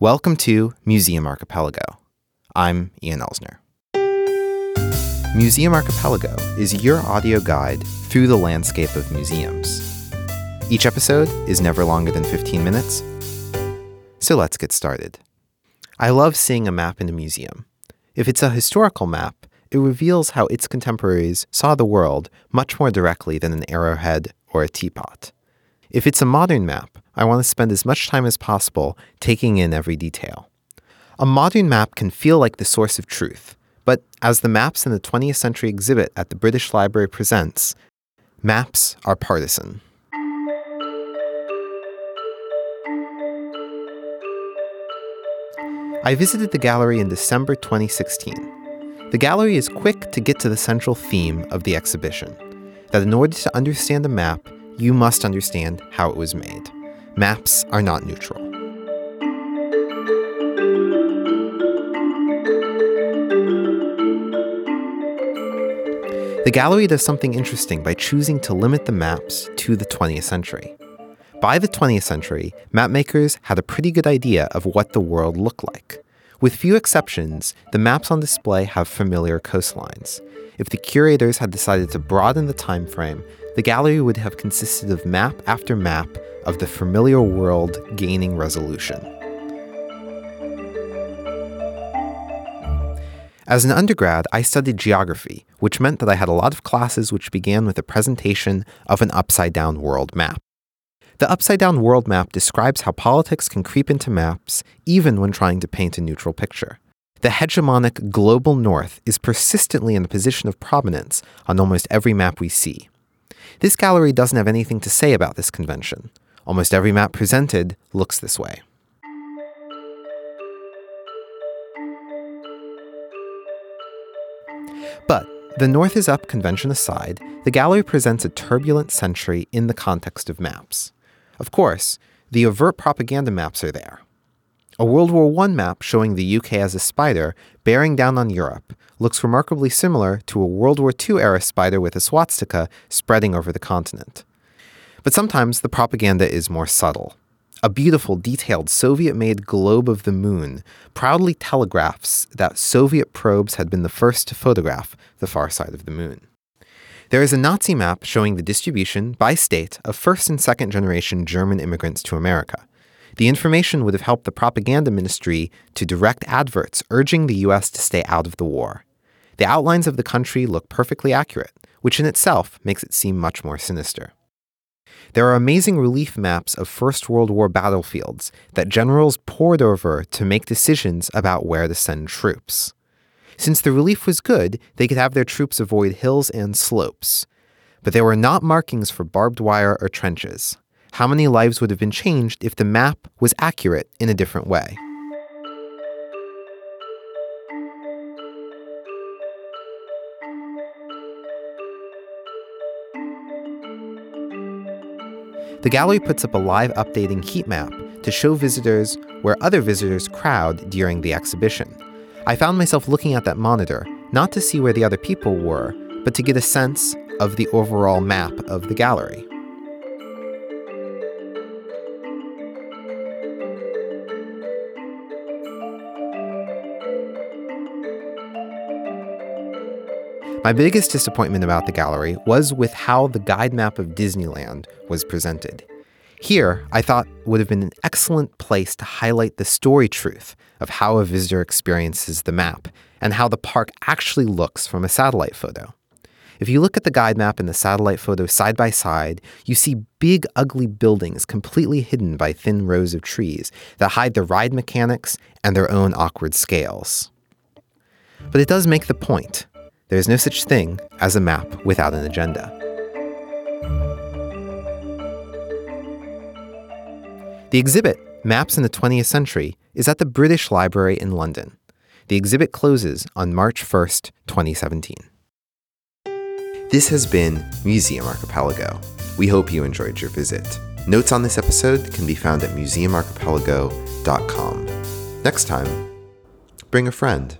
Welcome to Museum Archipelago. I'm Ian Elsner. Museum Archipelago is your audio guide through the landscape of museums. Each episode is never longer than 15 minutes, so let's get started. I love seeing a map in a museum. If it's a historical map, it reveals how its contemporaries saw the world much more directly than an arrowhead or a teapot. If it's a modern map, I want to spend as much time as possible taking in every detail. A modern map can feel like the source of truth, but as the maps in the 20th century exhibit at the British Library presents, maps are partisan. I visited the gallery in December 2016. The gallery is quick to get to the central theme of the exhibition that in order to understand a map, you must understand how it was made. Maps are not neutral. The gallery does something interesting by choosing to limit the maps to the 20th century. By the 20th century, mapmakers had a pretty good idea of what the world looked like. With few exceptions, the maps on display have familiar coastlines. If the curators had decided to broaden the time frame, the gallery would have consisted of map after map of the familiar world gaining resolution. As an undergrad, I studied geography, which meant that I had a lot of classes which began with a presentation of an upside down world map. The upside down world map describes how politics can creep into maps even when trying to paint a neutral picture. The hegemonic global north is persistently in a position of prominence on almost every map we see. This gallery doesn't have anything to say about this convention. Almost every map presented looks this way. But the North is Up convention aside, the gallery presents a turbulent century in the context of maps. Of course, the overt propaganda maps are there. A World War I map showing the UK as a spider bearing down on Europe looks remarkably similar to a World War II era spider with a swastika spreading over the continent. But sometimes the propaganda is more subtle. A beautiful, detailed Soviet made globe of the moon proudly telegraphs that Soviet probes had been the first to photograph the far side of the moon. There is a Nazi map showing the distribution by state of first and second generation German immigrants to America. The information would have helped the propaganda ministry to direct adverts urging the US to stay out of the war. The outlines of the country look perfectly accurate, which in itself makes it seem much more sinister. There are amazing relief maps of First World War battlefields that generals pored over to make decisions about where to send troops. Since the relief was good, they could have their troops avoid hills and slopes. But there were not markings for barbed wire or trenches. How many lives would have been changed if the map was accurate in a different way? The gallery puts up a live updating heat map to show visitors where other visitors crowd during the exhibition. I found myself looking at that monitor, not to see where the other people were, but to get a sense of the overall map of the gallery. My biggest disappointment about the gallery was with how the guide map of Disneyland was presented. Here, I thought would have been an excellent place to highlight the story truth of how a visitor experiences the map and how the park actually looks from a satellite photo. If you look at the guide map and the satellite photo side by side, you see big, ugly buildings completely hidden by thin rows of trees that hide the ride mechanics and their own awkward scales. But it does make the point there is no such thing as a map without an agenda. The exhibit, Maps in the 20th Century, is at the British Library in London. The exhibit closes on March 1st, 2017. This has been Museum Archipelago. We hope you enjoyed your visit. Notes on this episode can be found at museumarchipelago.com. Next time, bring a friend.